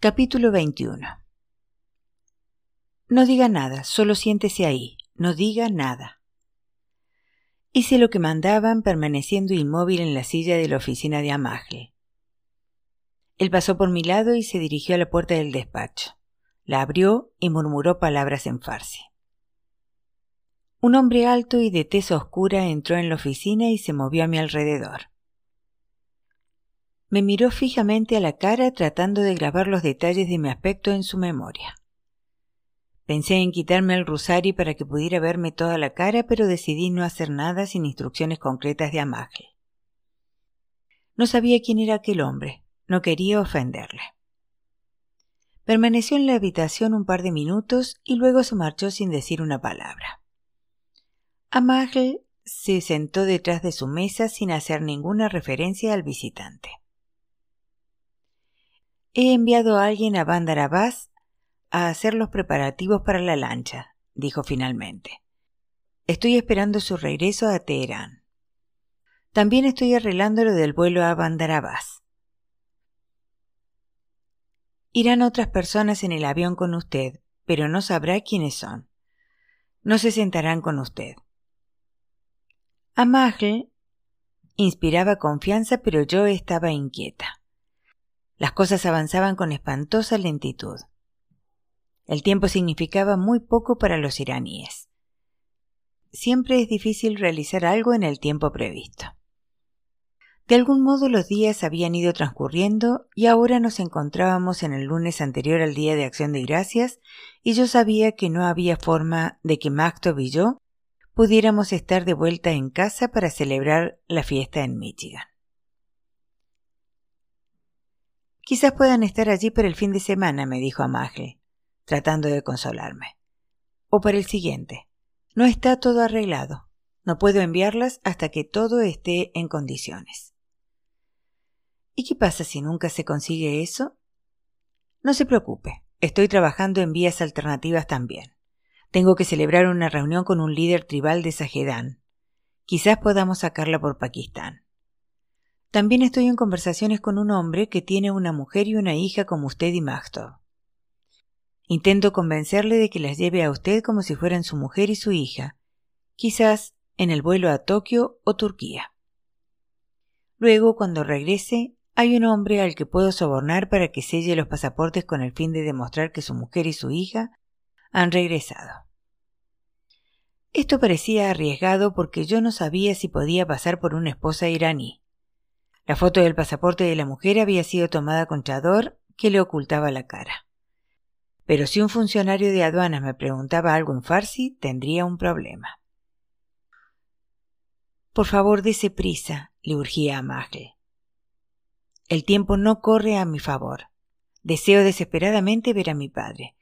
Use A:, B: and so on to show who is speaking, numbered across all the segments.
A: Capítulo 21 No diga nada, solo siéntese ahí, no diga nada. Hice lo que mandaban permaneciendo inmóvil en la silla de la oficina de Amagle. Él pasó por mi lado y se dirigió a la puerta del despacho. La abrió y murmuró palabras en farsi. Un hombre alto y de tez oscura entró en la oficina y se movió a mi alrededor. Me miró fijamente a la cara tratando de grabar los detalles de mi aspecto en su memoria. Pensé en quitarme el rosario para que pudiera verme toda la cara, pero decidí no hacer nada sin instrucciones concretas de Amagle. No sabía quién era aquel hombre, no quería ofenderle. Permaneció en la habitación un par de minutos y luego se marchó sin decir una palabra. Amagle se sentó detrás de su mesa sin hacer ninguna referencia al visitante. He enviado a alguien a Bandar Abbas a hacer los preparativos para la lancha, dijo finalmente. Estoy esperando su regreso a Teherán. También estoy arreglando lo del vuelo a Bandar Abbas. Irán otras personas en el avión con usted, pero no sabrá quiénes son. No se sentarán con usted. Amagle inspiraba confianza, pero yo estaba inquieta. Las cosas avanzaban con espantosa lentitud. El tiempo significaba muy poco para los iraníes. Siempre es difícil realizar algo en el tiempo previsto. De algún modo los días habían ido transcurriendo y ahora nos encontrábamos en el lunes anterior al Día de Acción de Gracias y yo sabía que no había forma de que Maktov y yo pudiéramos estar de vuelta en casa para celebrar la fiesta en Michigan. Quizás puedan estar allí para el fin de semana, me dijo Amagle, tratando de consolarme. O para el siguiente. No está todo arreglado. No puedo enviarlas hasta que todo esté en condiciones. ¿Y qué pasa si nunca se consigue eso? No se preocupe, estoy trabajando en vías alternativas también. Tengo que celebrar una reunión con un líder tribal de Sajedán. Quizás podamos sacarla por Pakistán. También estoy en conversaciones con un hombre que tiene una mujer y una hija como usted y Magtov. Intento convencerle de que las lleve a usted como si fueran su mujer y su hija, quizás en el vuelo a Tokio o Turquía. Luego, cuando regrese, hay un hombre al que puedo sobornar para que selle los pasaportes con el fin de demostrar que su mujer y su hija han regresado. Esto parecía arriesgado porque yo no sabía si podía pasar por una esposa iraní. La foto del pasaporte de la mujer había sido tomada con chador que le ocultaba la cara. Pero si un funcionario de aduanas me preguntaba algo en farsi, tendría un problema. Por favor, dése prisa, le urgía a Magle. El tiempo no corre a mi favor. Deseo desesperadamente ver a mi padre.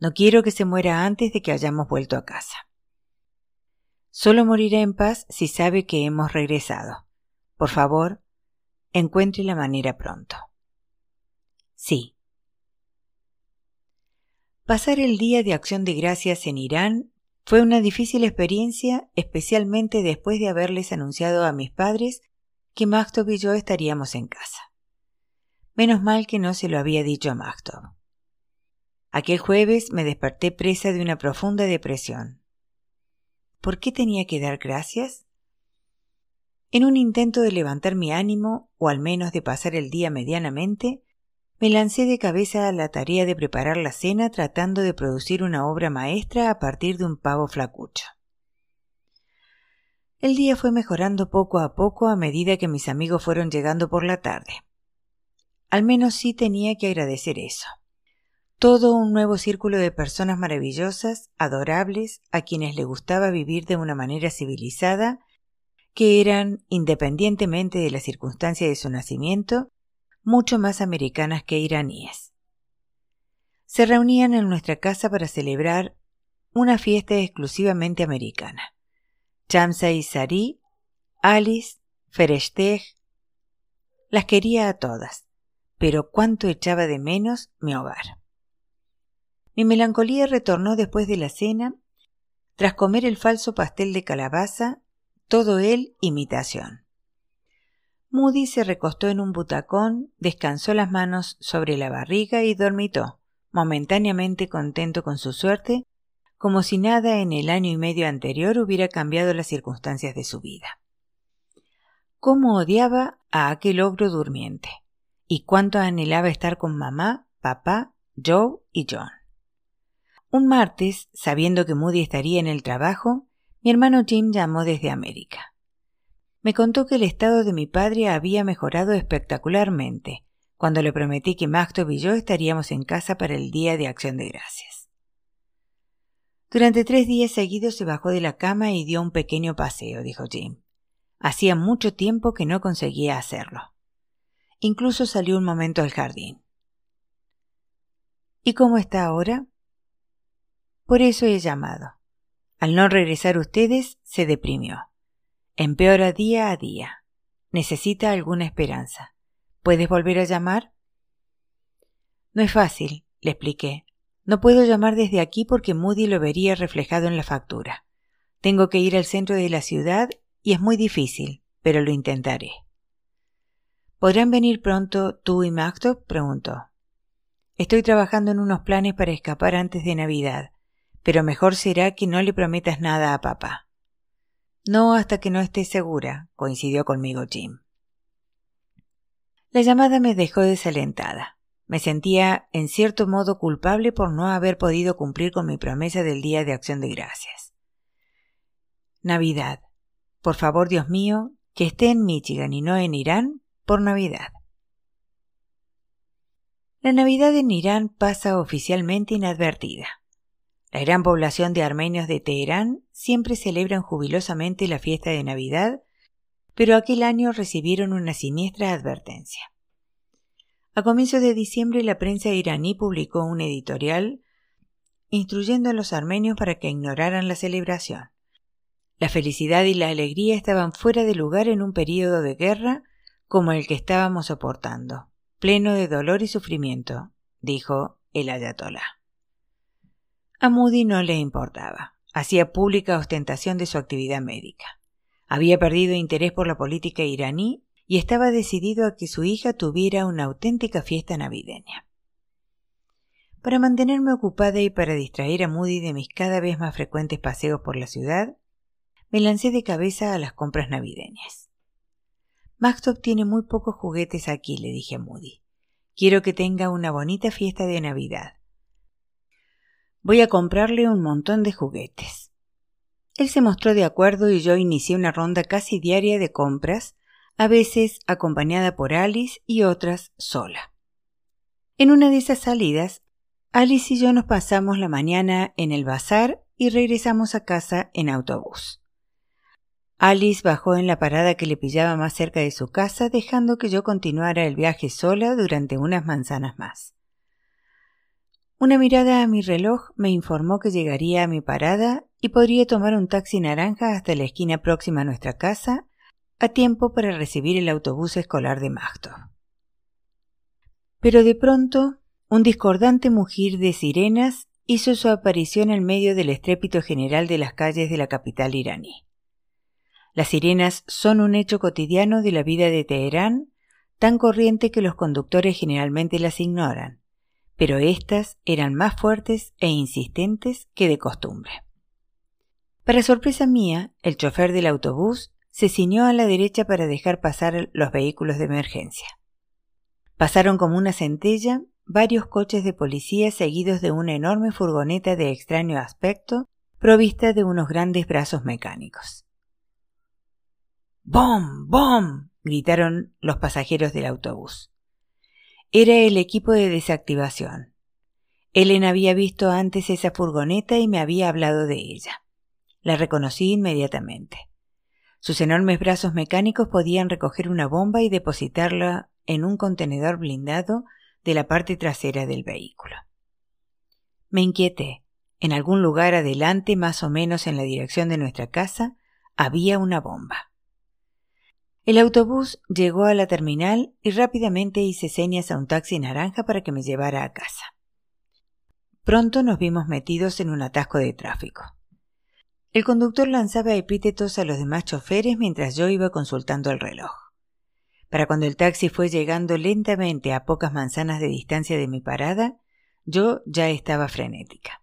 A: No quiero que se muera antes de que hayamos vuelto a casa. Solo morirá en paz si sabe que hemos regresado. Por favor, encuentre la manera pronto. Sí. Pasar el día de acción de gracias en Irán fue una difícil experiencia, especialmente después de haberles anunciado a mis padres que Maktov y yo estaríamos en casa. Menos mal que no se lo había dicho a Maktov. Aquel jueves me desperté presa de una profunda depresión. ¿Por qué tenía que dar gracias? En un intento de levantar mi ánimo, o al menos de pasar el día medianamente, me lancé de cabeza a la tarea de preparar la cena tratando de producir una obra maestra a partir de un pavo flacucho. El día fue mejorando poco a poco a medida que mis amigos fueron llegando por la tarde. Al menos sí tenía que agradecer eso. Todo un nuevo círculo de personas maravillosas, adorables, a quienes le gustaba vivir de una manera civilizada que eran, independientemente de la circunstancia de su nacimiento, mucho más americanas que iraníes. Se reunían en nuestra casa para celebrar una fiesta exclusivamente americana. Chamsa y Sari, Alice, Fereshteh, las quería a todas, pero cuánto echaba de menos mi hogar. Mi melancolía retornó después de la cena, tras comer el falso pastel de calabaza todo él imitación. Moody se recostó en un butacón, descansó las manos sobre la barriga y dormitó, momentáneamente contento con su suerte, como si nada en el año y medio anterior hubiera cambiado las circunstancias de su vida. Cómo odiaba a aquel ogro durmiente, y cuánto anhelaba estar con mamá, papá, Joe y John. Un martes, sabiendo que Moody estaría en el trabajo, mi hermano Jim llamó desde América. Me contó que el estado de mi padre había mejorado espectacularmente cuando le prometí que Mactob y yo estaríamos en casa para el Día de Acción de Gracias. Durante tres días seguidos se bajó de la cama y dio un pequeño paseo, dijo Jim. Hacía mucho tiempo que no conseguía hacerlo. Incluso salió un momento al jardín. ¿Y cómo está ahora? Por eso he llamado. Al no regresar ustedes, se deprimió. Empeora día a día. Necesita alguna esperanza. ¿Puedes volver a llamar? No es fácil, le expliqué. No puedo llamar desde aquí porque Moody lo vería reflejado en la factura. Tengo que ir al centro de la ciudad y es muy difícil, pero lo intentaré. ¿Podrán venir pronto tú y Mactop? preguntó. Estoy trabajando en unos planes para escapar antes de Navidad, pero mejor será que no le prometas nada a papá. No hasta que no esté segura, coincidió conmigo Jim. La llamada me dejó desalentada. Me sentía, en cierto modo, culpable por no haber podido cumplir con mi promesa del Día de Acción de Gracias. Navidad. Por favor, Dios mío, que esté en Michigan y no en Irán por Navidad. La Navidad en Irán pasa oficialmente inadvertida. La gran población de armenios de Teherán siempre celebran jubilosamente la fiesta de Navidad pero aquel año recibieron una siniestra advertencia. A comienzos de diciembre la prensa iraní publicó un editorial instruyendo a los armenios para que ignoraran la celebración. La felicidad y la alegría estaban fuera de lugar en un período de guerra como el que estábamos soportando, pleno de dolor y sufrimiento, dijo el ayatolá. A Moody no le importaba. Hacía pública ostentación de su actividad médica. Había perdido interés por la política iraní y estaba decidido a que su hija tuviera una auténtica fiesta navideña. Para mantenerme ocupada y para distraer a Moody de mis cada vez más frecuentes paseos por la ciudad, me lancé de cabeza a las compras navideñas. Maxtop tiene muy pocos juguetes aquí, le dije a Moody. Quiero que tenga una bonita fiesta de Navidad. Voy a comprarle un montón de juguetes. Él se mostró de acuerdo y yo inicié una ronda casi diaria de compras, a veces acompañada por Alice y otras sola. En una de esas salidas, Alice y yo nos pasamos la mañana en el bazar y regresamos a casa en autobús. Alice bajó en la parada que le pillaba más cerca de su casa, dejando que yo continuara el viaje sola durante unas manzanas más. Una mirada a mi reloj me informó que llegaría a mi parada y podría tomar un taxi naranja hasta la esquina próxima a nuestra casa a tiempo para recibir el autobús escolar de Magdo. Pero de pronto, un discordante mugir de sirenas hizo su aparición en medio del estrépito general de las calles de la capital iraní. Las sirenas son un hecho cotidiano de la vida de Teherán, tan corriente que los conductores generalmente las ignoran pero éstas eran más fuertes e insistentes que de costumbre. Para sorpresa mía, el chofer del autobús se ciñó a la derecha para dejar pasar los vehículos de emergencia. Pasaron como una centella varios coches de policía seguidos de una enorme furgoneta de extraño aspecto provista de unos grandes brazos mecánicos. ¡Bom! ¡Bom! gritaron los pasajeros del autobús. Era el equipo de desactivación. Ellen había visto antes esa furgoneta y me había hablado de ella. La reconocí inmediatamente. Sus enormes brazos mecánicos podían recoger una bomba y depositarla en un contenedor blindado de la parte trasera del vehículo. Me inquieté. En algún lugar adelante, más o menos en la dirección de nuestra casa, había una bomba. El autobús llegó a la terminal y rápidamente hice señas a un taxi naranja para que me llevara a casa. Pronto nos vimos metidos en un atasco de tráfico. El conductor lanzaba epítetos a los demás choferes mientras yo iba consultando el reloj. Para cuando el taxi fue llegando lentamente a pocas manzanas de distancia de mi parada, yo ya estaba frenética.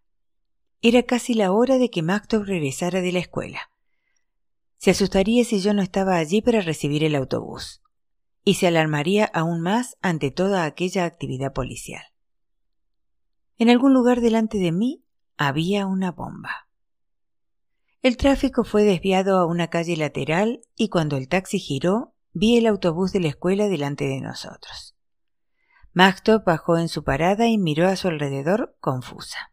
A: Era casi la hora de que Mactop regresara de la escuela. Se asustaría si yo no estaba allí para recibir el autobús, y se alarmaría aún más ante toda aquella actividad policial. En algún lugar delante de mí había una bomba. El tráfico fue desviado a una calle lateral y cuando el taxi giró, vi el autobús de la escuela delante de nosotros. Mactop bajó en su parada y miró a su alrededor confusa.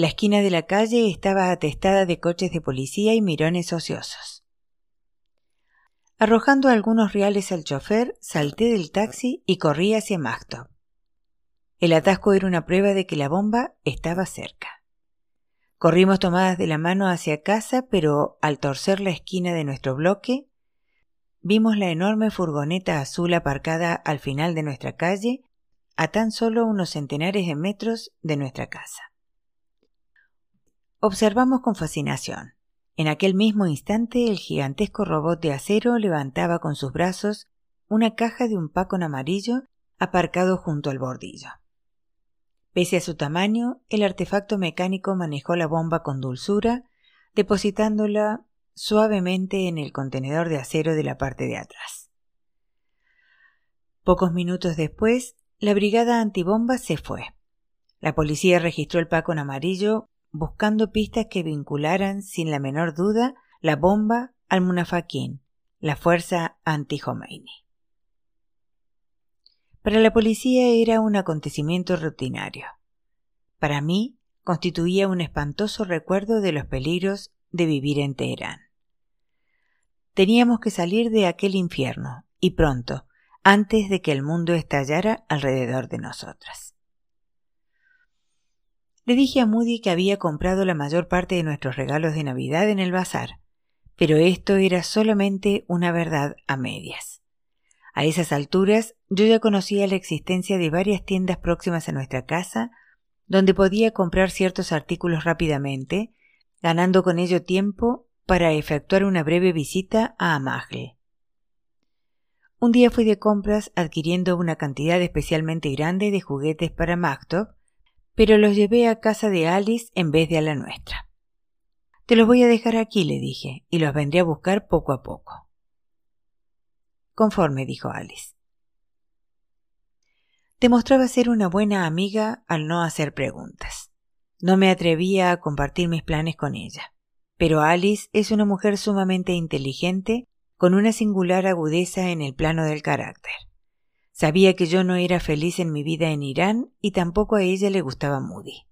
A: La esquina de la calle estaba atestada de coches de policía y mirones ociosos. Arrojando algunos reales al chofer, salté del taxi y corrí hacia Mactop. El atasco era una prueba de que la bomba estaba cerca. Corrimos tomadas de la mano hacia casa, pero al torcer la esquina de nuestro bloque, vimos la enorme furgoneta azul aparcada al final de nuestra calle, a tan solo unos centenares de metros de nuestra casa. Observamos con fascinación. En aquel mismo instante el gigantesco robot de acero levantaba con sus brazos una caja de un pacón amarillo aparcado junto al bordillo. Pese a su tamaño, el artefacto mecánico manejó la bomba con dulzura, depositándola suavemente en el contenedor de acero de la parte de atrás. Pocos minutos después, la brigada antibomba se fue. La policía registró el paco en amarillo buscando pistas que vincularan sin la menor duda la bomba al Munafaquín, la fuerza anti-Jomeini. Para la policía era un acontecimiento rutinario. Para mí constituía un espantoso recuerdo de los peligros de vivir en Teherán. Teníamos que salir de aquel infierno, y pronto, antes de que el mundo estallara alrededor de nosotras. Le dije a Moody que había comprado la mayor parte de nuestros regalos de Navidad en el bazar, pero esto era solamente una verdad a medias. A esas alturas yo ya conocía la existencia de varias tiendas próximas a nuestra casa, donde podía comprar ciertos artículos rápidamente, ganando con ello tiempo para efectuar una breve visita a Amagle. Un día fui de compras adquiriendo una cantidad especialmente grande de juguetes para Mactop, pero los llevé a casa de Alice en vez de a la nuestra. Te los voy a dejar aquí, le dije, y los vendré a buscar poco a poco. Conforme, dijo Alice. Demostraba ser una buena amiga al no hacer preguntas. No me atrevía a compartir mis planes con ella. Pero Alice es una mujer sumamente inteligente, con una singular agudeza en el plano del carácter. Sabía que yo no era feliz en mi vida en Irán y tampoco a ella le gustaba Moody.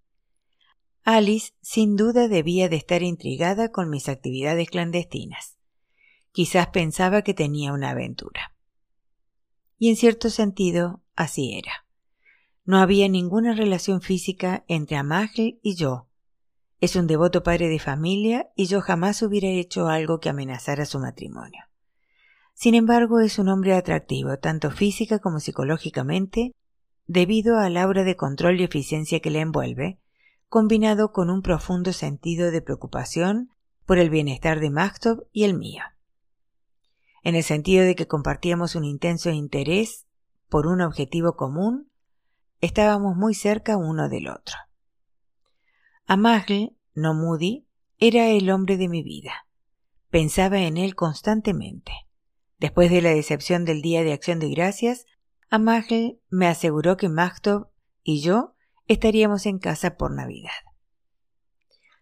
A: Alice sin duda debía de estar intrigada con mis actividades clandestinas. Quizás pensaba que tenía una aventura. Y en cierto sentido, así era. No había ninguna relación física entre Amagel y yo. Es un devoto padre de familia y yo jamás hubiera hecho algo que amenazara su matrimonio. Sin embargo, es un hombre atractivo, tanto física como psicológicamente, debido al aura de control y eficiencia que le envuelve, combinado con un profundo sentido de preocupación por el bienestar de Maktov y el mío en el sentido de que compartíamos un intenso interés por un objetivo común, estábamos muy cerca uno del otro. Amagle, no Moody, era el hombre de mi vida. Pensaba en él constantemente. Después de la decepción del Día de Acción de Gracias, Amagle me aseguró que Magtov y yo estaríamos en casa por Navidad.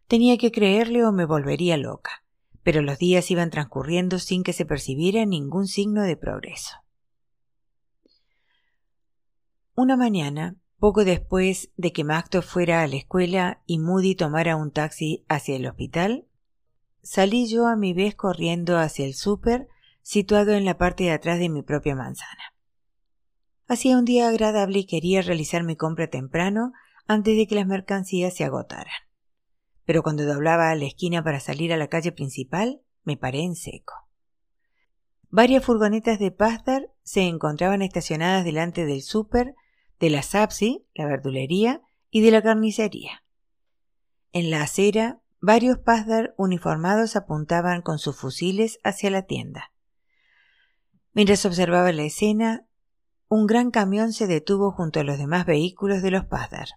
A: Tenía que creerle o me volvería loca pero los días iban transcurriendo sin que se percibiera ningún signo de progreso. Una mañana, poco después de que Macto fuera a la escuela y Moody tomara un taxi hacia el hospital, salí yo a mi vez corriendo hacia el súper situado en la parte de atrás de mi propia manzana. Hacía un día agradable y quería realizar mi compra temprano antes de que las mercancías se agotaran pero cuando doblaba a la esquina para salir a la calle principal, me paré en seco. Varias furgonetas de Pasdar se encontraban estacionadas delante del súper, de la Sapsi, la verdulería, y de la carnicería. En la acera, varios Pasdar uniformados apuntaban con sus fusiles hacia la tienda. Mientras observaba la escena, un gran camión se detuvo junto a los demás vehículos de los Pazdar.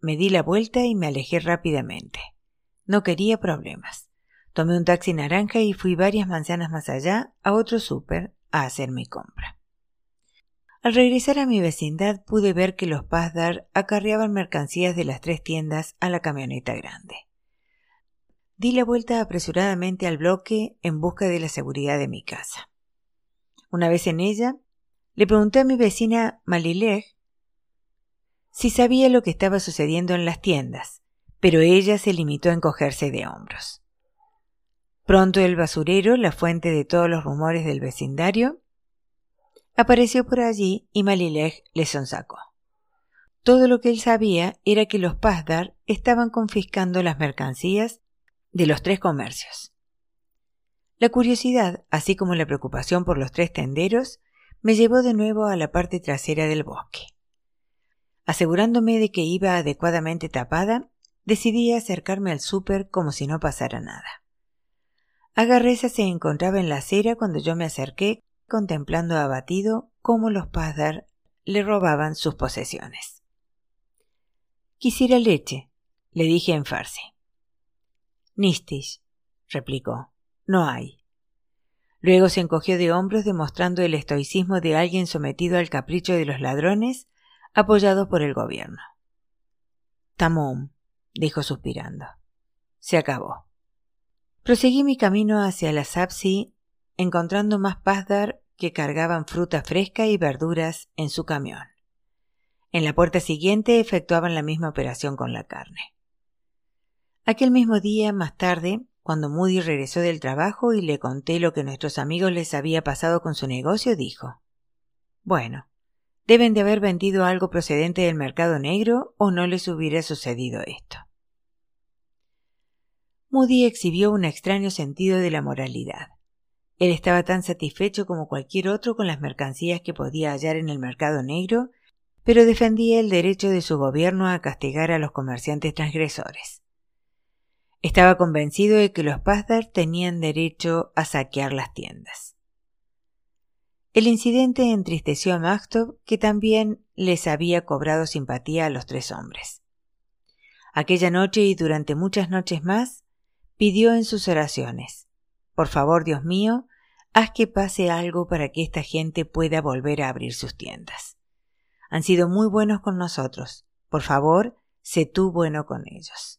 A: Me di la vuelta y me alejé rápidamente. No quería problemas. Tomé un taxi naranja y fui varias manzanas más allá a otro súper a hacer mi compra. Al regresar a mi vecindad pude ver que los Pazdar acarreaban mercancías de las tres tiendas a la camioneta grande. Di la vuelta apresuradamente al bloque en busca de la seguridad de mi casa. Una vez en ella, le pregunté a mi vecina Malilej si sabía lo que estaba sucediendo en las tiendas, pero ella se limitó a encogerse de hombros. Pronto el basurero, la fuente de todos los rumores del vecindario, apareció por allí y Malilej le sonsacó. Todo lo que él sabía era que los Pazdar estaban confiscando las mercancías de los tres comercios. La curiosidad, así como la preocupación por los tres tenderos, me llevó de nuevo a la parte trasera del bosque. Asegurándome de que iba adecuadamente tapada, decidí acercarme al súper como si no pasara nada. Agarreza se encontraba en la acera cuando yo me acerqué contemplando abatido cómo los Pazdar le robaban sus posesiones. Quisiera leche, le dije en farsi. Nistish, replicó, no hay. Luego se encogió de hombros demostrando el estoicismo de alguien sometido al capricho de los ladrones, apoyado por el gobierno. Tamón, dijo suspirando. Se acabó. Proseguí mi camino hacia la Sapsi encontrando más Pazdar que cargaban fruta fresca y verduras en su camión. En la puerta siguiente efectuaban la misma operación con la carne. Aquel mismo día, más tarde, cuando Moody regresó del trabajo y le conté lo que nuestros amigos les había pasado con su negocio, dijo Bueno, deben de haber vendido algo procedente del mercado negro o no les hubiera sucedido esto. Moody exhibió un extraño sentido de la moralidad. Él estaba tan satisfecho como cualquier otro con las mercancías que podía hallar en el mercado negro, pero defendía el derecho de su gobierno a castigar a los comerciantes transgresores. Estaba convencido de que los Pazdar tenían derecho a saquear las tiendas. El incidente entristeció a Maktov, que también les había cobrado simpatía a los tres hombres. Aquella noche y durante muchas noches más, pidió en sus oraciones por favor, Dios mío, haz que pase algo para que esta gente pueda volver a abrir sus tiendas. Han sido muy buenos con nosotros. Por favor, sé tú bueno con ellos.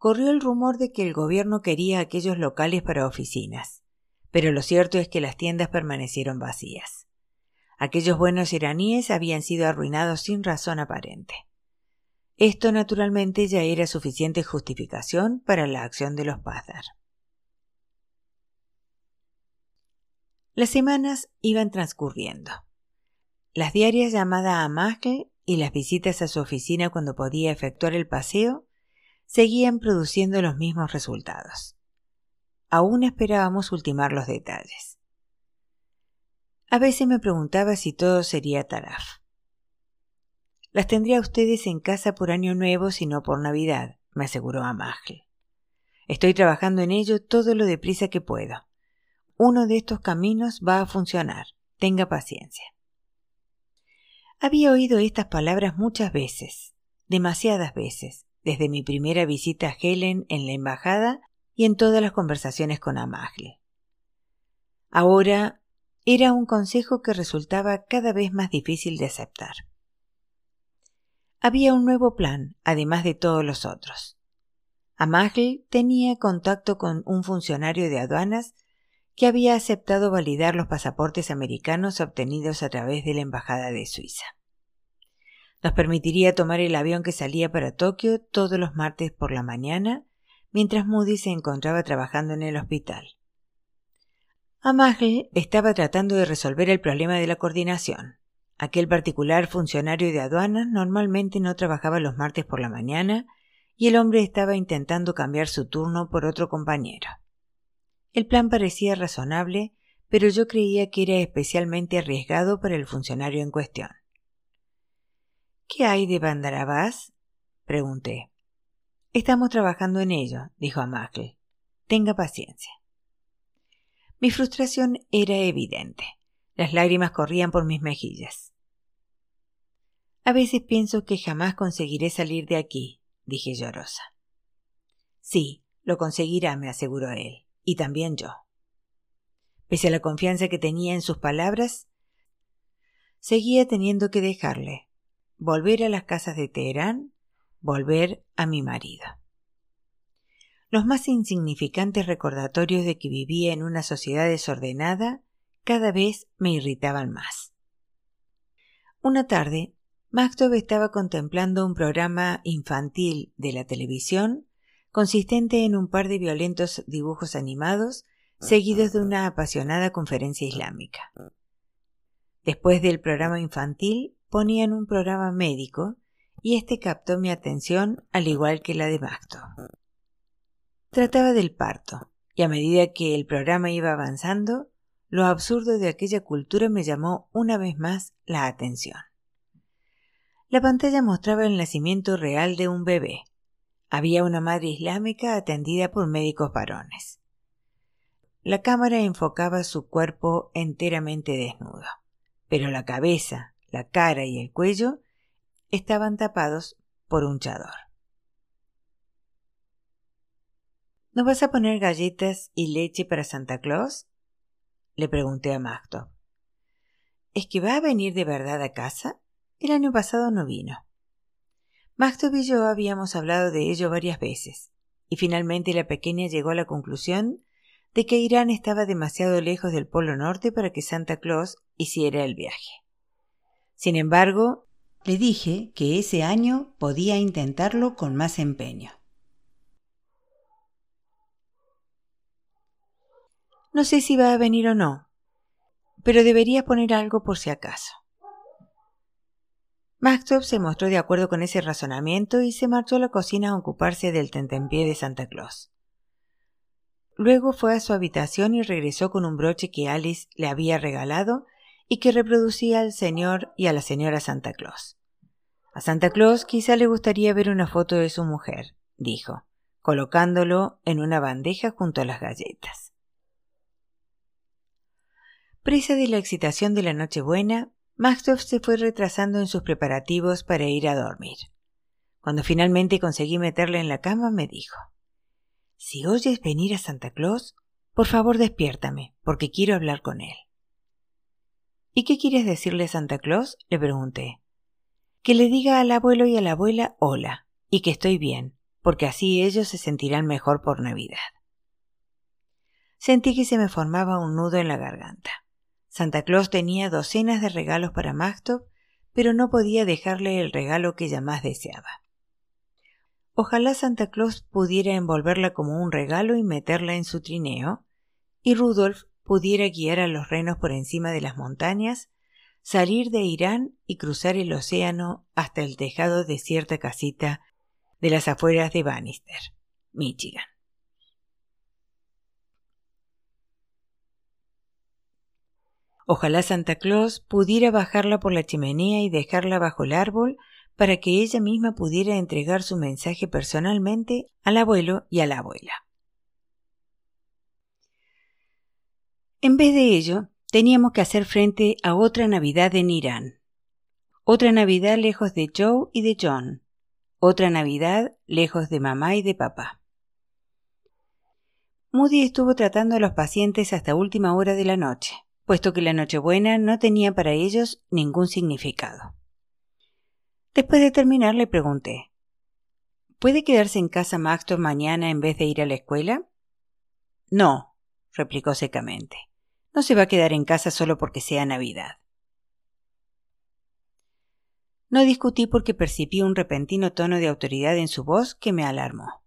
A: Corrió el rumor de que el gobierno quería aquellos locales para oficinas, pero lo cierto es que las tiendas permanecieron vacías. Aquellos buenos iraníes habían sido arruinados sin razón aparente. Esto naturalmente ya era suficiente justificación para la acción de los Pazdar. Las semanas iban transcurriendo. Las diarias llamadas a Magel y las visitas a su oficina cuando podía efectuar el paseo seguían produciendo los mismos resultados. Aún esperábamos ultimar los detalles. A veces me preguntaba si todo sería taraf. Las tendría ustedes en casa por Año Nuevo, si no por Navidad, me aseguró Amagel. Estoy trabajando en ello todo lo deprisa que puedo. Uno de estos caminos va a funcionar. Tenga paciencia. Había oído estas palabras muchas veces, demasiadas veces, desde mi primera visita a Helen en la embajada y en todas las conversaciones con Amagle. Ahora era un consejo que resultaba cada vez más difícil de aceptar. Había un nuevo plan, además de todos los otros. Amagel tenía contacto con un funcionario de aduanas que había aceptado validar los pasaportes americanos obtenidos a través de la Embajada de Suiza. Nos permitiría tomar el avión que salía para Tokio todos los martes por la mañana, mientras Moody se encontraba trabajando en el hospital. Amagel estaba tratando de resolver el problema de la coordinación. Aquel particular funcionario de aduanas normalmente no trabajaba los martes por la mañana y el hombre estaba intentando cambiar su turno por otro compañero. El plan parecía razonable, pero yo creía que era especialmente arriesgado para el funcionario en cuestión. ¿Qué hay de Bandarabás? pregunté. Estamos trabajando en ello, dijo Amacle. Tenga paciencia. Mi frustración era evidente. Las lágrimas corrían por mis mejillas. A veces pienso que jamás conseguiré salir de aquí, dije llorosa. Sí, lo conseguirá, me aseguró él, y también yo. Pese a la confianza que tenía en sus palabras, seguía teniendo que dejarle, volver a las casas de Teherán, volver a mi marido. Los más insignificantes recordatorios de que vivía en una sociedad desordenada cada vez me irritaban más. Una tarde, Maktov estaba contemplando un programa infantil de la televisión consistente en un par de violentos dibujos animados seguidos de una apasionada conferencia islámica. Después del programa infantil ponían un programa médico y este captó mi atención al igual que la de Maktov. Trataba del parto, y a medida que el programa iba avanzando, lo absurdo de aquella cultura me llamó una vez más la atención. La pantalla mostraba el nacimiento real de un bebé. Había una madre islámica atendida por médicos varones. La cámara enfocaba su cuerpo enteramente desnudo, pero la cabeza, la cara y el cuello estaban tapados por un chador. ¿No vas a poner galletas y leche para Santa Claus? le pregunté a Magdo. ¿Es que va a venir de verdad a casa? El año pasado no vino. Magdo y yo habíamos hablado de ello varias veces, y finalmente la pequeña llegó a la conclusión de que Irán estaba demasiado lejos del Polo Norte para que Santa Claus hiciera el viaje. Sin embargo, le dije que ese año podía intentarlo con más empeño. No sé si va a venir o no, pero debería poner algo por si acaso. Maxtop se mostró de acuerdo con ese razonamiento y se marchó a la cocina a ocuparse del tentempié de Santa Claus. Luego fue a su habitación y regresó con un broche que Alice le había regalado y que reproducía al señor y a la señora Santa Claus. A Santa Claus quizá le gustaría ver una foto de su mujer, dijo, colocándolo en una bandeja junto a las galletas. Presa de la excitación de la Nochebuena, Maxtoff se fue retrasando en sus preparativos para ir a dormir. Cuando finalmente conseguí meterla en la cama, me dijo Si oyes venir a Santa Claus, por favor despiértame, porque quiero hablar con él. ¿Y qué quieres decirle a Santa Claus? le pregunté. Que le diga al abuelo y a la abuela hola, y que estoy bien, porque así ellos se sentirán mejor por Navidad. Sentí que se me formaba un nudo en la garganta. Santa Claus tenía docenas de regalos para Magtop, pero no podía dejarle el regalo que ella más deseaba. Ojalá Santa Claus pudiera envolverla como un regalo y meterla en su trineo, y Rudolf pudiera guiar a los renos por encima de las montañas, salir de Irán y cruzar el océano hasta el tejado de cierta casita de las afueras de Bannister, Michigan. Ojalá Santa Claus pudiera bajarla por la chimenea y dejarla bajo el árbol para que ella misma pudiera entregar su mensaje personalmente al abuelo y a la abuela. En vez de ello, teníamos que hacer frente a otra Navidad en Irán. Otra Navidad lejos de Joe y de John. Otra Navidad lejos de mamá y de papá. Moody estuvo tratando a los pacientes hasta última hora de la noche puesto que la Nochebuena no tenía para ellos ningún significado. Después de terminar le pregunté ¿Puede quedarse en casa Maxtor mañana en vez de ir a la escuela? No, replicó secamente. No se va a quedar en casa solo porque sea Navidad. No discutí porque percibí un repentino tono de autoridad en su voz que me alarmó.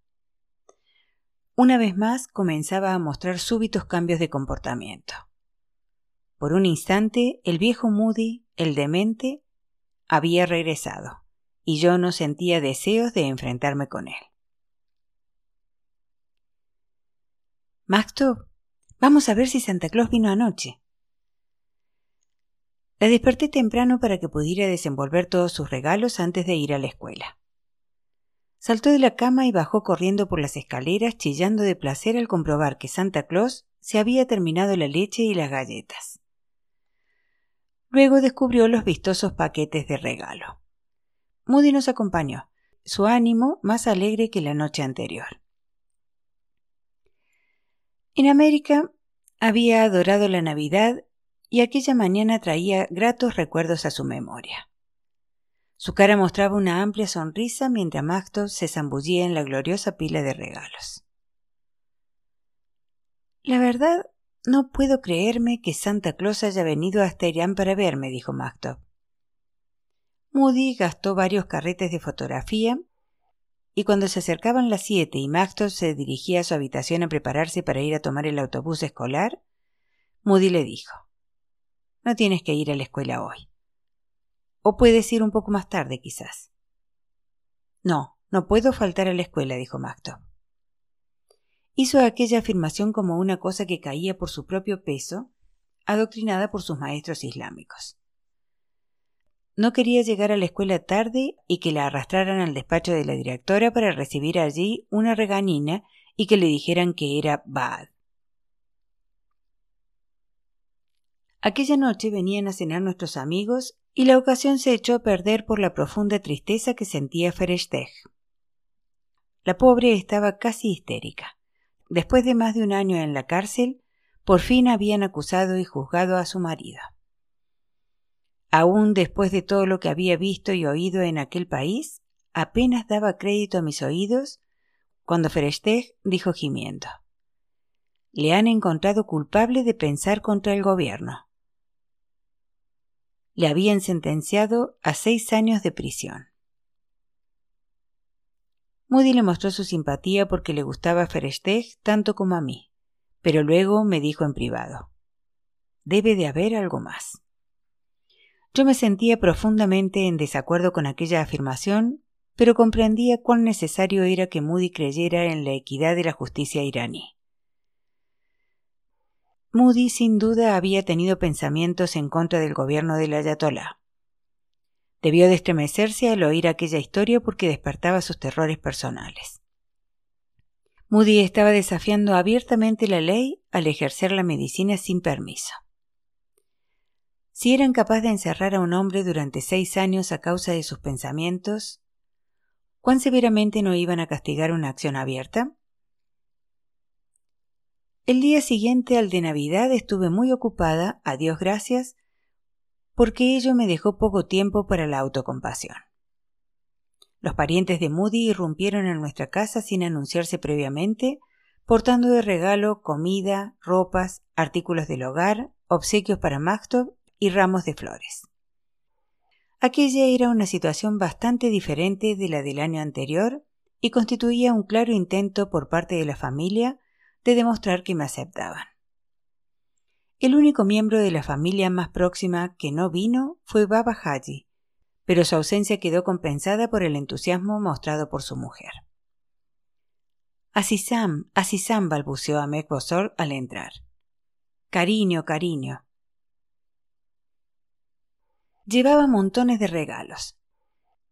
A: Una vez más comenzaba a mostrar súbitos cambios de comportamiento. Por un instante el viejo Moody, el demente, había regresado, y yo no sentía deseos de enfrentarme con él. Maxto, vamos a ver si Santa Claus vino anoche. La desperté temprano para que pudiera desenvolver todos sus regalos antes de ir a la escuela. Saltó de la cama y bajó corriendo por las escaleras chillando de placer al comprobar que Santa Claus se había terminado la leche y las galletas. Luego descubrió los vistosos paquetes de regalo. Moody nos acompañó, su ánimo más alegre que la noche anterior. En América había adorado la Navidad y aquella mañana traía gratos recuerdos a su memoria. Su cara mostraba una amplia sonrisa mientras Macto se zambullía en la gloriosa pila de regalos. La verdad, no puedo creerme que Santa Claus haya venido hasta Irán para verme, dijo Macto. Moody gastó varios carretes de fotografía y cuando se acercaban las siete y Macto se dirigía a su habitación a prepararse para ir a tomar el autobús escolar, Moody le dijo No tienes que ir a la escuela hoy. O puedes ir un poco más tarde, quizás. No, no puedo faltar a la escuela, dijo Macto. Hizo aquella afirmación como una cosa que caía por su propio peso, adoctrinada por sus maestros islámicos. No quería llegar a la escuela tarde y que la arrastraran al despacho de la directora para recibir allí una regañina y que le dijeran que era bad. Aquella noche venían a cenar nuestros amigos y la ocasión se echó a perder por la profunda tristeza que sentía Ferechtech. La pobre estaba casi histérica. Después de más de un año en la cárcel, por fin habían acusado y juzgado a su marido. Aún después de todo lo que había visto y oído en aquel país, apenas daba crédito a mis oídos cuando Ferechtech dijo gimiendo. Le han encontrado culpable de pensar contra el gobierno le habían sentenciado a seis años de prisión. Moody le mostró su simpatía porque le gustaba Ferechtech tanto como a mí, pero luego me dijo en privado: Debe de haber algo más. Yo me sentía profundamente en desacuerdo con aquella afirmación, pero comprendía cuán necesario era que Moody creyera en la equidad de la justicia iraní. Moody sin duda había tenido pensamientos en contra del gobierno del Ayatollah. Debió de estremecerse al oír aquella historia porque despertaba sus terrores personales. Moody estaba desafiando abiertamente la ley al ejercer la medicina sin permiso. Si eran capaces de encerrar a un hombre durante seis años a causa de sus pensamientos, ¿cuán severamente no iban a castigar una acción abierta? El día siguiente al de Navidad estuve muy ocupada, a Dios gracias, porque ello me dejó poco tiempo para la autocompasión. Los parientes de Moody irrumpieron en nuestra casa sin anunciarse previamente, portando de regalo comida, ropas, artículos del hogar, obsequios para Magtov y ramos de flores. Aquella era una situación bastante diferente de la del año anterior y constituía un claro intento por parte de la familia de demostrar que me aceptaban. El único miembro de la familia más próxima que no vino fue Baba Haji, pero su ausencia quedó compensada por el entusiasmo mostrado por su mujer. Asisam, Asisam balbuceó a Bosor al entrar. Cariño, cariño. Llevaba montones de regalos.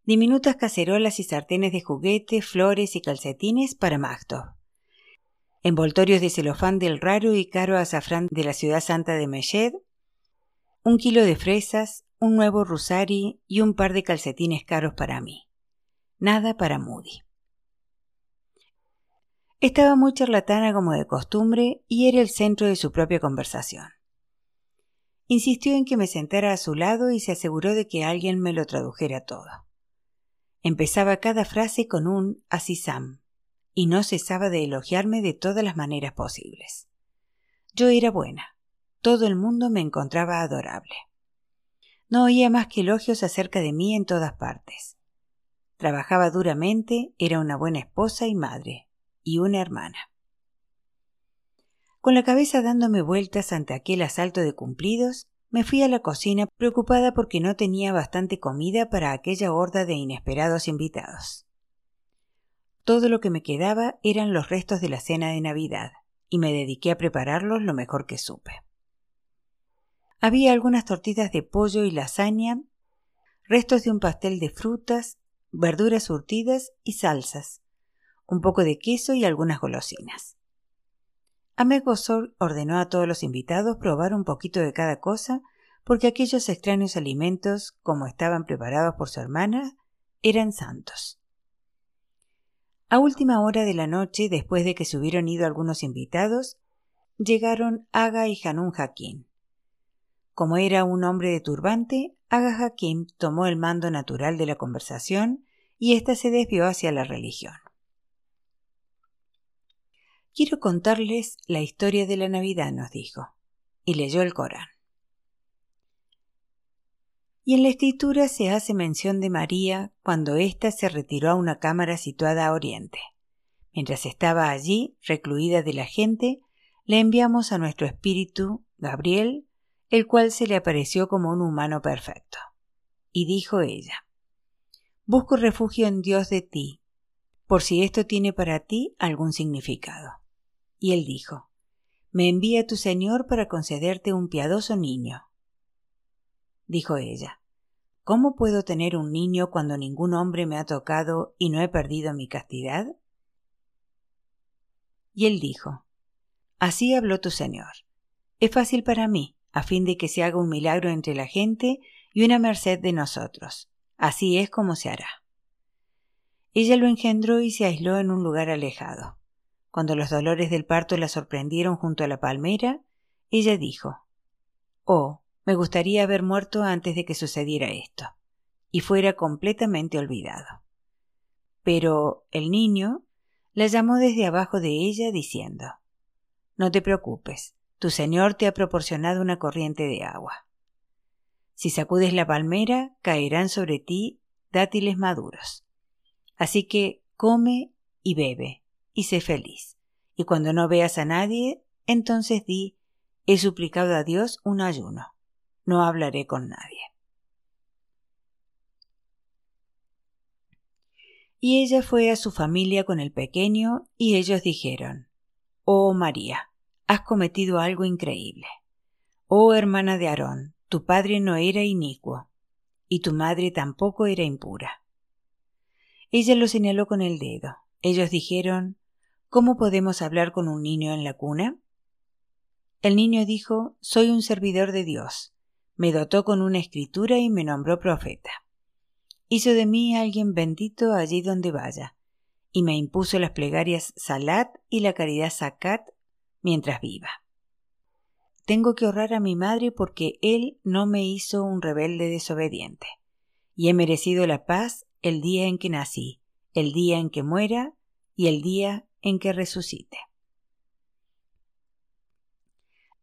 A: Diminutas cacerolas y sartenes de juguete, flores y calcetines para Magdo envoltorios de celofán del raro y caro azafrán de la ciudad santa de Meshed, un kilo de fresas, un nuevo rosari y un par de calcetines caros para mí. Nada para Moody. Estaba muy charlatana como de costumbre y era el centro de su propia conversación. Insistió en que me sentara a su lado y se aseguró de que alguien me lo tradujera todo. Empezaba cada frase con un asisam, y no cesaba de elogiarme de todas las maneras posibles. Yo era buena. Todo el mundo me encontraba adorable. No oía más que elogios acerca de mí en todas partes. Trabajaba duramente, era una buena esposa y madre, y una hermana. Con la cabeza dándome vueltas ante aquel asalto de cumplidos, me fui a la cocina preocupada porque no tenía bastante comida para aquella horda de inesperados invitados. Todo lo que me quedaba eran los restos de la cena de Navidad, y me dediqué a prepararlos lo mejor que supe. Había algunas tortitas de pollo y lasaña, restos de un pastel de frutas, verduras surtidas y salsas, un poco de queso y algunas golosinas. Ahmed Bosor ordenó a todos los invitados probar un poquito de cada cosa, porque aquellos extraños alimentos, como estaban preparados por su hermana, eran santos. A última hora de la noche, después de que se hubieron ido algunos invitados, llegaron Aga y Hanun Hakim. Como era un hombre de turbante, Aga Hakim tomó el mando natural de la conversación y ésta se desvió hacia la religión. Quiero contarles la historia de la Navidad, nos dijo, y leyó el Corán. Y en la escritura se hace mención de María cuando ésta se retiró a una cámara situada a oriente. Mientras estaba allí, recluida de la gente, le enviamos a nuestro espíritu, Gabriel, el cual se le apareció como un humano perfecto. Y dijo ella, Busco refugio en Dios de ti, por si esto tiene para ti algún significado. Y él dijo, Me envía tu Señor para concederte un piadoso niño. Dijo ella, ¿Cómo puedo tener un niño cuando ningún hombre me ha tocado y no he perdido mi castidad? Y él dijo, Así habló tu Señor. Es fácil para mí, a fin de que se haga un milagro entre la gente y una merced de nosotros. Así es como se hará. Ella lo engendró y se aisló en un lugar alejado. Cuando los dolores del parto la sorprendieron junto a la palmera, ella dijo Oh, me gustaría haber muerto antes de que sucediera esto, y fuera completamente olvidado. Pero el niño la llamó desde abajo de ella diciendo No te preocupes, tu Señor te ha proporcionado una corriente de agua. Si sacudes la palmera, caerán sobre ti dátiles maduros. Así que come y bebe, y sé feliz. Y cuando no veas a nadie, entonces di, he suplicado a Dios un ayuno. No hablaré con nadie. Y ella fue a su familia con el pequeño, y ellos dijeron, Oh María, has cometido algo increíble. Oh hermana de Aarón, tu padre no era inicuo, y tu madre tampoco era impura. Ella lo señaló con el dedo. Ellos dijeron, ¿Cómo podemos hablar con un niño en la cuna? El niño dijo, Soy un servidor de Dios. Me dotó con una escritura y me nombró profeta. Hizo de mí alguien bendito allí donde vaya, y me impuso las plegarias Salat y la caridad Zakat mientras viva. Tengo que honrar a mi madre porque él no me hizo un rebelde desobediente, y he merecido la paz el día en que nací, el día en que muera y el día en que resucite.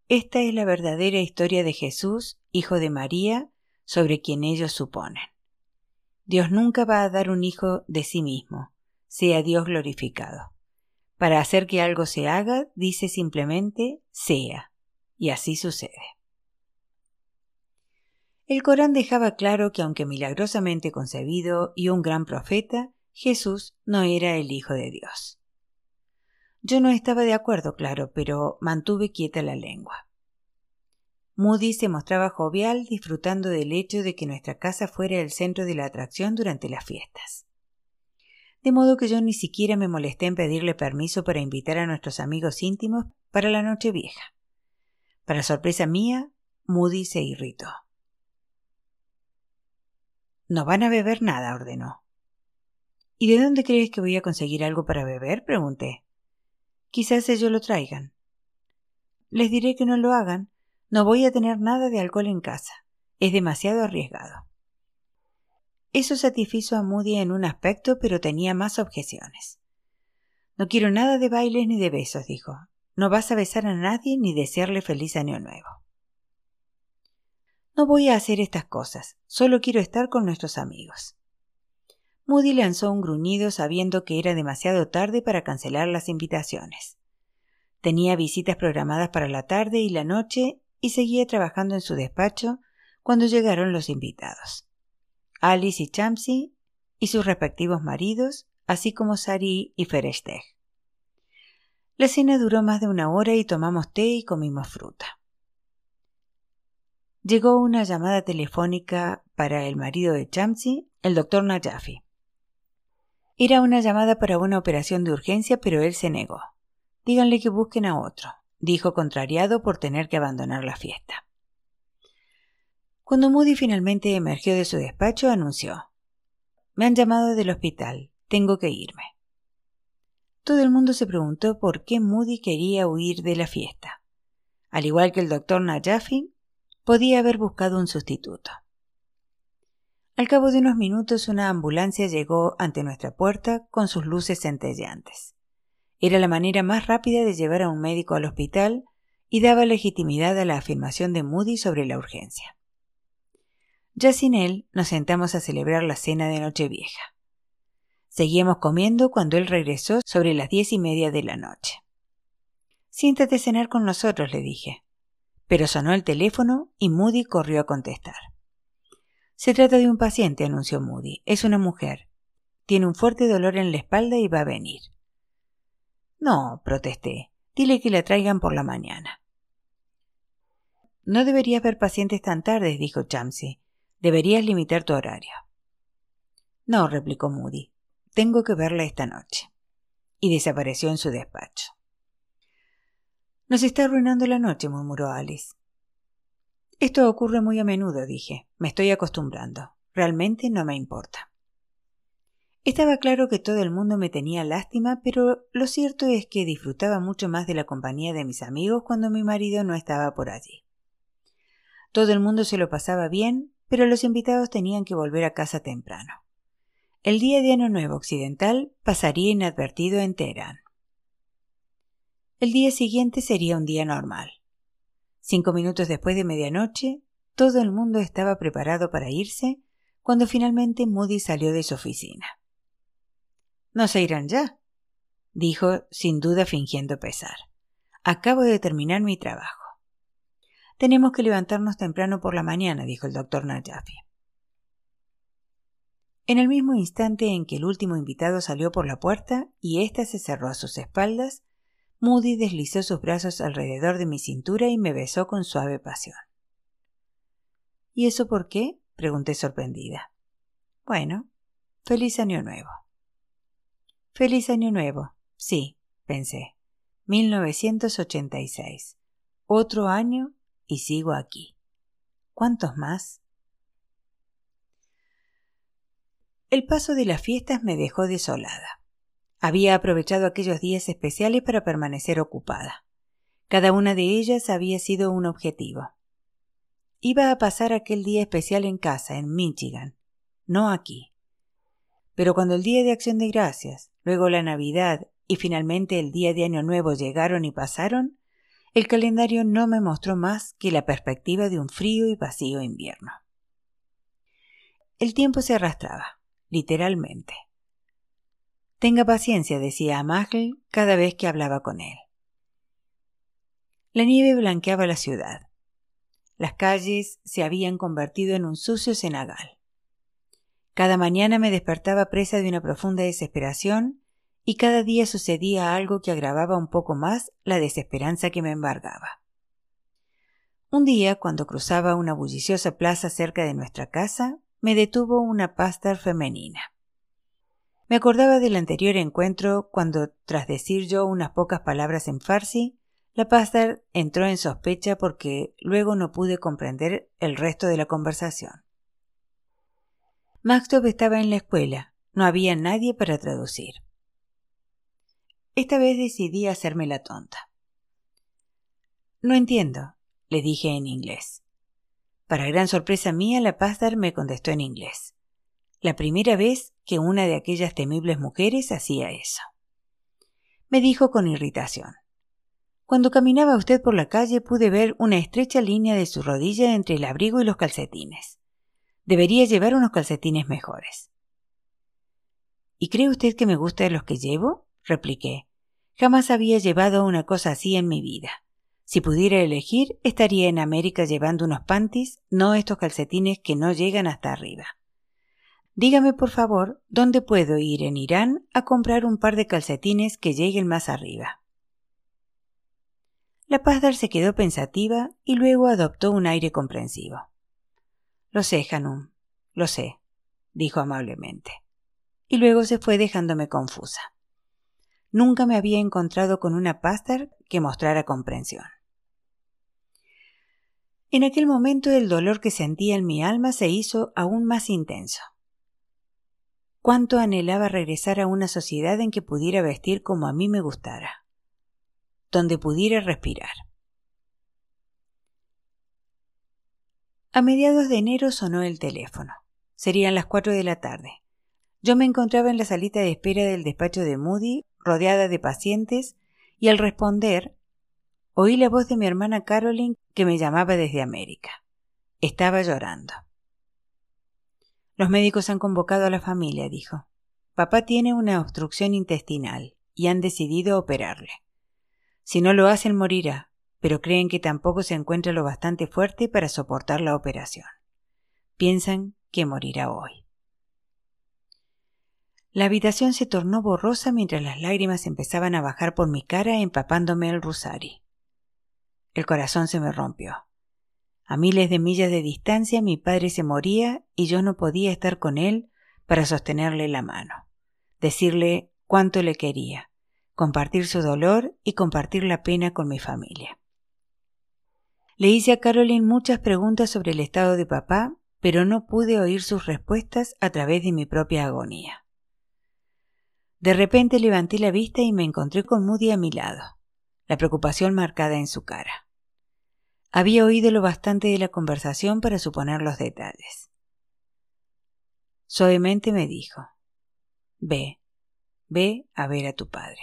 A: Esta es la verdadera historia de Jesús, hijo de María, sobre quien ellos suponen. Dios nunca va a dar un hijo de sí mismo, sea Dios glorificado. Para hacer que algo se haga, dice simplemente sea, y así sucede. El Corán dejaba claro que aunque milagrosamente concebido y un gran profeta, Jesús no era el Hijo de Dios. Yo no estaba de acuerdo, claro, pero mantuve quieta la lengua. Moody se mostraba jovial, disfrutando del hecho de que nuestra casa fuera el centro de la atracción durante las fiestas de modo que yo ni siquiera me molesté en pedirle permiso para invitar a nuestros amigos íntimos para la noche vieja. Para sorpresa mía, Moody se irritó. No van a beber nada, ordenó. ¿Y de dónde crees que voy a conseguir algo para beber? pregunté. Quizás ellos lo traigan. Les diré que no lo hagan. No voy a tener nada de alcohol en casa. Es demasiado arriesgado. Eso satisfizo a Moody en un aspecto, pero tenía más objeciones. No quiero nada de bailes ni de besos, dijo. No vas a besar a nadie ni desearle feliz año nuevo. No voy a hacer estas cosas, solo quiero estar con nuestros amigos. Moody lanzó un gruñido sabiendo que era demasiado tarde para cancelar las invitaciones. Tenía visitas programadas para la tarde y la noche y seguía trabajando en su despacho cuando llegaron los invitados. Alice y Chamsi y sus respectivos maridos, así como Sari y Fereshteh. La cena duró más de una hora y tomamos té y comimos fruta. Llegó una llamada telefónica para el marido de Chamsi, el doctor Najafi. Era una llamada para una operación de urgencia, pero él se negó. Díganle que busquen a otro. dijo contrariado por tener que abandonar la fiesta. Cuando Moody finalmente emergió de su despacho, anunció Me han llamado del hospital. Tengo que irme. Todo el mundo se preguntó por qué Moody quería huir de la fiesta. Al igual que el doctor Najafi, podía haber buscado un sustituto. Al cabo de unos minutos una ambulancia llegó ante nuestra puerta con sus luces centelleantes. Era la manera más rápida de llevar a un médico al hospital y daba legitimidad a la afirmación de Moody sobre la urgencia. Ya sin él nos sentamos a celebrar la cena de Nochevieja. Seguíamos comiendo cuando él regresó sobre las diez y media de la noche. Siéntate a cenar con nosotros, le dije. Pero sonó el teléfono y Moody corrió a contestar. Se trata de un paciente, anunció Moody. Es una mujer. Tiene un fuerte dolor en la espalda y va a venir. No, protesté. Dile que la traigan por la mañana. No deberías ver pacientes tan tarde, dijo Chamsey. Deberías limitar tu horario. No, replicó Moody. Tengo que verla esta noche. Y desapareció en su despacho. Nos está arruinando la noche, murmuró Alice. Esto ocurre muy a menudo, dije. Me estoy acostumbrando. Realmente no me importa. Estaba claro que todo el mundo me tenía lástima, pero lo cierto es que disfrutaba mucho más de la compañía de mis amigos cuando mi marido no estaba por allí. Todo el mundo se lo pasaba bien, pero los invitados tenían que volver a casa temprano. El día de Año Nuevo Occidental pasaría inadvertido en Teherán. El día siguiente sería un día normal. Cinco minutos después de medianoche, todo el mundo estaba preparado para irse cuando finalmente Moody salió de su oficina. ¿No se irán ya? dijo sin duda fingiendo pesar. Acabo de terminar mi trabajo. Tenemos que levantarnos temprano por la mañana, dijo el doctor Najafi. En el mismo instante en que el último invitado salió por la puerta y ésta se cerró a sus espaldas, Moody deslizó sus brazos alrededor de mi cintura y me besó con suave pasión. ¿Y eso por qué? pregunté sorprendida. Bueno, feliz año nuevo. Feliz Año Nuevo. Sí, pensé. 1986. Otro año y sigo aquí. ¿Cuántos más? El paso de las fiestas me dejó desolada. Había aprovechado aquellos días especiales para permanecer ocupada. Cada una de ellas había sido un objetivo. Iba a pasar aquel día especial en casa, en Michigan, no aquí. Pero cuando el Día de Acción de Gracias, luego la Navidad y finalmente el día de Año Nuevo llegaron y pasaron, el calendario no me mostró más que la perspectiva de un frío y vacío invierno. El tiempo se arrastraba, literalmente. Tenga paciencia, decía a cada vez que hablaba con él. La nieve blanqueaba la ciudad. Las calles se habían convertido en un sucio cenagal. Cada mañana me despertaba presa de una profunda desesperación y cada día sucedía algo que agravaba un poco más la desesperanza que me embargaba. Un día, cuando cruzaba una bulliciosa plaza cerca de nuestra casa, me detuvo una pastar femenina. Me acordaba del anterior encuentro cuando, tras decir yo unas pocas palabras en farsi, la pastar entró en sospecha porque luego no pude comprender el resto de la conversación. Maxtop estaba en la escuela. No había nadie para traducir. Esta vez decidí hacerme la tonta. No entiendo, le dije en inglés. Para gran sorpresa mía, la Pasdar me contestó en inglés. La primera vez que una de aquellas temibles mujeres hacía eso. Me dijo con irritación. Cuando caminaba usted por la calle pude ver una estrecha línea de su rodilla entre el abrigo y los calcetines. Debería llevar unos calcetines mejores. ¿Y cree usted que me gustan los que llevo? repliqué. Jamás había llevado una cosa así en mi vida. Si pudiera elegir, estaría en América llevando unos panties, no estos calcetines que no llegan hasta arriba. Dígame, por favor, dónde puedo ir en Irán a comprar un par de calcetines que lleguen más arriba. La Pazdar se quedó pensativa y luego adoptó un aire comprensivo. Lo sé, Hanum, lo sé, dijo amablemente. Y luego se fue dejándome confusa. nunca me había encontrado con una pastor que mostrara comprensión. En aquel momento el dolor que sentía en mi alma se hizo aún más intenso. Cuánto anhelaba regresar a una sociedad en que pudiera vestir como a mí me gustara, donde pudiera respirar. A mediados de enero sonó el teléfono. Serían las cuatro de la tarde. Yo me encontraba en la salita de espera del despacho de Moody, rodeada de pacientes, y al responder Oí la voz de mi hermana Caroline que me llamaba desde América. Estaba llorando. Los médicos han convocado a la familia, dijo. Papá tiene una obstrucción intestinal y han decidido operarle. Si no lo hacen, morirá, pero creen que tampoco se encuentra lo bastante fuerte para soportar la operación. Piensan que morirá hoy. La habitación se tornó borrosa mientras las lágrimas empezaban a bajar por mi cara empapándome el rosari. El corazón se me rompió. A miles de millas de distancia mi padre se moría y yo no podía estar con él para sostenerle la mano, decirle cuánto le quería, compartir su dolor y compartir la pena con mi familia. Le hice a Caroline muchas preguntas sobre el estado de papá, pero no pude oír sus respuestas a través de mi propia agonía. De repente levanté la vista y me encontré con Moody a mi lado, la preocupación marcada en su cara. Había oído lo bastante de la conversación para suponer los detalles. Suavemente me dijo, Ve, ve a ver a tu padre.